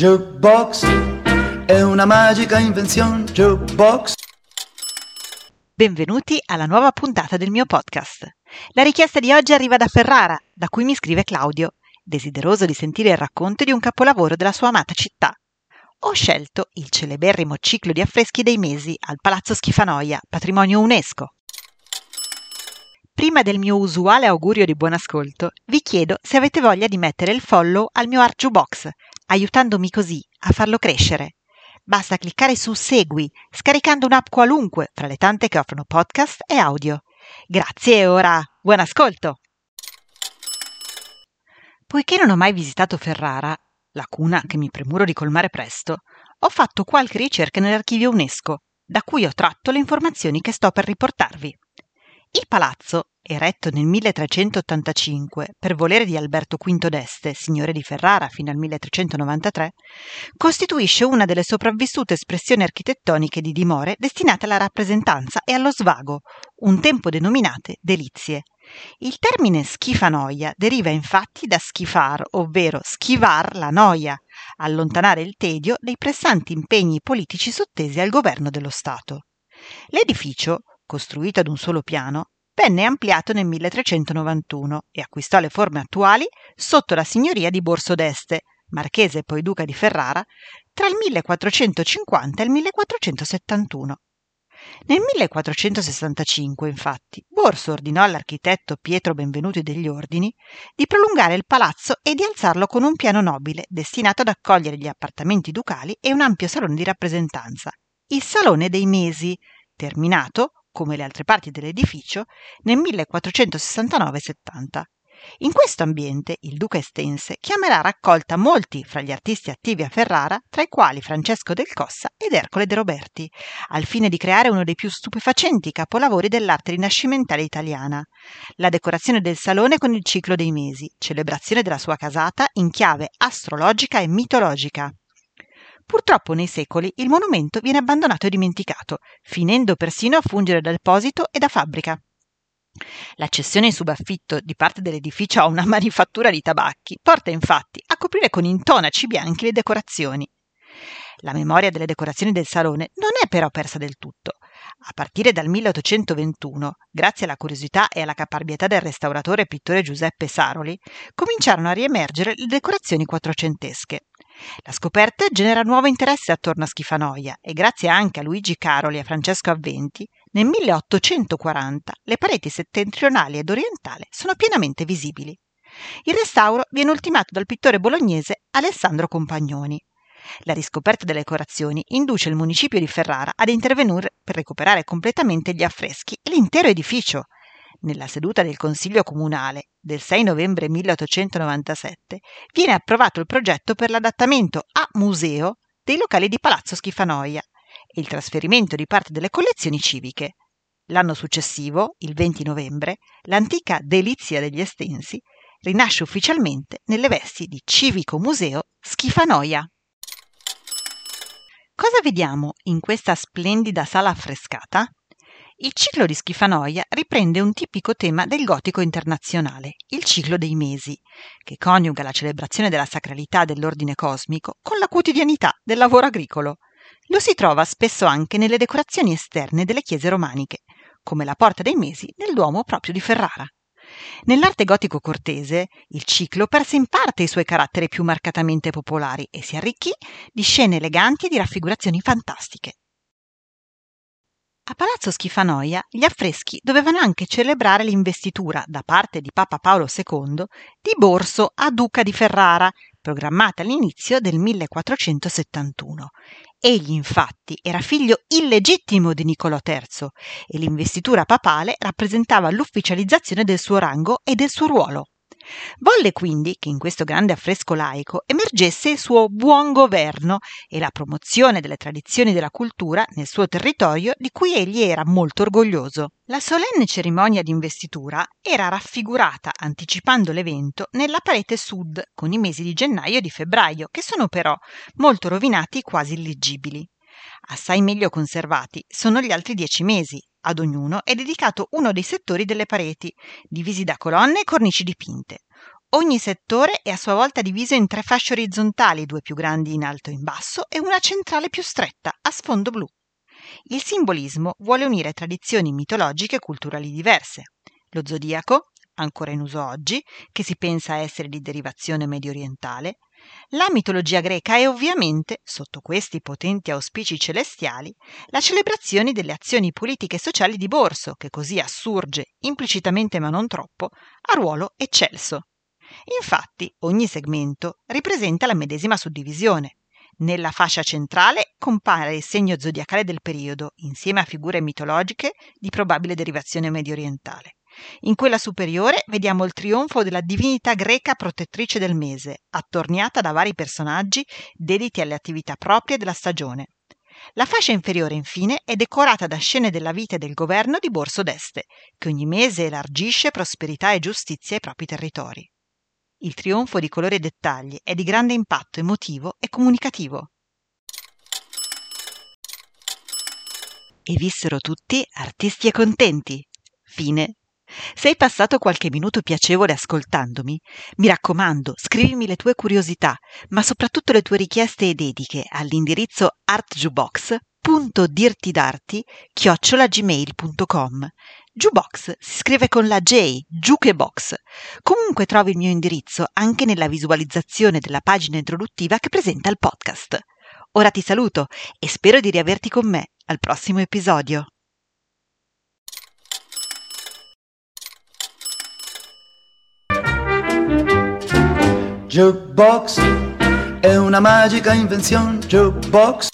Jukebox è una magica invenzione. Jukebox. Benvenuti alla nuova puntata del mio podcast. La richiesta di oggi arriva da Ferrara, da cui mi scrive Claudio, desideroso di sentire il racconto di un capolavoro della sua amata città. Ho scelto il celeberrimo ciclo di affreschi dei mesi al Palazzo Schifanoia, patrimonio UNESCO. Prima del mio usuale augurio di buon ascolto, vi chiedo se avete voglia di mettere il follow al mio Art Box, aiutandomi così a farlo crescere. Basta cliccare su Segui, scaricando un'app qualunque fra le tante che offrono podcast e audio. Grazie e ora buon ascolto! Poiché non ho mai visitato Ferrara, lacuna che mi premuro di colmare presto, ho fatto qualche ricerca nell'archivio UNESCO, da cui ho tratto le informazioni che sto per riportarvi. Il palazzo, eretto nel 1385 per volere di Alberto V d'Este, signore di Ferrara fino al 1393, costituisce una delle sopravvissute espressioni architettoniche di dimore destinate alla rappresentanza e allo svago, un tempo denominate delizie. Il termine schifanoia deriva infatti da schifar, ovvero schivar la noia, allontanare il tedio dei pressanti impegni politici sottesi al governo dello Stato. L'edificio, costruito ad un solo piano, venne ampliato nel 1391 e acquistò le forme attuali sotto la signoria di Borso d'Este, marchese e poi duca di Ferrara, tra il 1450 e il 1471. Nel 1465, infatti, Borso ordinò all'architetto Pietro Benvenuti degli Ordini di prolungare il palazzo e di alzarlo con un piano nobile destinato ad accogliere gli appartamenti ducali e un ampio salone di rappresentanza, il Salone dei Mesi, terminato come le altre parti dell'edificio, nel 1469-70. In questo ambiente il duca estense chiamerà raccolta molti fra gli artisti attivi a Ferrara, tra i quali Francesco del Cossa ed Ercole De Roberti, al fine di creare uno dei più stupefacenti capolavori dell'arte rinascimentale italiana, la decorazione del salone con il ciclo dei mesi, celebrazione della sua casata in chiave astrologica e mitologica. Purtroppo nei secoli il monumento viene abbandonato e dimenticato, finendo persino a fungere da deposito e da fabbrica. La cessione in subaffitto di parte dell'edificio a una manifattura di tabacchi porta infatti a coprire con intonaci bianchi le decorazioni. La memoria delle decorazioni del salone non è però persa del tutto. A partire dal 1821, grazie alla curiosità e alla caparbietà del restauratore e pittore Giuseppe Saroli, cominciarono a riemergere le decorazioni quattrocentesche. La scoperta genera nuovo interesse attorno a Schifanoia e grazie anche a Luigi Caroli e a Francesco Avventi, nel 1840 le pareti settentrionali ed orientali sono pienamente visibili. Il restauro viene ultimato dal pittore bolognese Alessandro Compagnoni. La riscoperta delle decorazioni induce il municipio di Ferrara ad intervenire per recuperare completamente gli affreschi e l'intero edificio, nella seduta del Consiglio Comunale del 6 novembre 1897 viene approvato il progetto per l'adattamento a museo dei locali di Palazzo Schifanoia e il trasferimento di parte delle collezioni civiche. L'anno successivo, il 20 novembre, l'antica Delizia degli Estensi rinasce ufficialmente nelle vesti di Civico Museo Schifanoia. Cosa vediamo in questa splendida sala affrescata? Il ciclo di Schifanoia riprende un tipico tema del gotico internazionale, il ciclo dei mesi, che coniuga la celebrazione della sacralità dell'ordine cosmico con la quotidianità del lavoro agricolo. Lo si trova spesso anche nelle decorazioni esterne delle chiese romaniche, come la Porta dei Mesi nel Duomo proprio di Ferrara. Nell'arte gotico cortese, il ciclo perse in parte i suoi caratteri più marcatamente popolari e si arricchì di scene eleganti e di raffigurazioni fantastiche. A Palazzo Schifanoia gli affreschi dovevano anche celebrare l'investitura da parte di Papa Paolo II di Borso a Duca di Ferrara, programmata all'inizio del 1471. Egli infatti era figlio illegittimo di Niccolò III e l'investitura papale rappresentava l'ufficializzazione del suo rango e del suo ruolo. Volle quindi che in questo grande affresco laico emergesse il suo buon governo e la promozione delle tradizioni della cultura nel suo territorio di cui egli era molto orgoglioso. La solenne cerimonia di investitura era raffigurata, anticipando l'evento, nella parete sud con i mesi di gennaio e di febbraio, che sono però molto rovinati e quasi illeggibili. Assai meglio conservati sono gli altri dieci mesi, ad ognuno è dedicato uno dei settori delle pareti, divisi da colonne e cornici dipinte. Ogni settore è a sua volta diviso in tre fasce orizzontali, due più grandi in alto e in basso e una centrale più stretta, a sfondo blu. Il simbolismo vuole unire tradizioni mitologiche e culturali diverse. Lo zodiaco, ancora in uso oggi, che si pensa essere di derivazione medio orientale, la mitologia greca e ovviamente, sotto questi potenti auspici celestiali, la celebrazione delle azioni politiche e sociali di Borso, che così assurge, implicitamente ma non troppo, a ruolo eccelso. Infatti, ogni segmento ripresenta la medesima suddivisione. Nella fascia centrale compare il segno zodiacale del periodo, insieme a figure mitologiche di probabile derivazione medio orientale. In quella superiore vediamo il trionfo della divinità greca protettrice del mese, attorniata da vari personaggi dediti alle attività proprie della stagione. La fascia inferiore, infine, è decorata da scene della vita e del governo di Borso d'Este, che ogni mese elargisce prosperità e giustizia ai propri territori. Il trionfo di colori e dettagli è di grande impatto emotivo e comunicativo. E vissero tutti artisti e contenti. Fine se hai passato qualche minuto piacevole ascoltandomi, mi raccomando, scrivimi le tue curiosità, ma soprattutto le tue richieste e dediche all'indirizzo artjubox.dirtidarti-gmail.com Jukebox si scrive con la J, Jukebox. Comunque trovi il mio indirizzo anche nella visualizzazione della pagina introduttiva che presenta il podcast. Ora ti saluto e spero di riaverti con me al prossimo episodio. Jukebox. È una magica invenzione, jukebox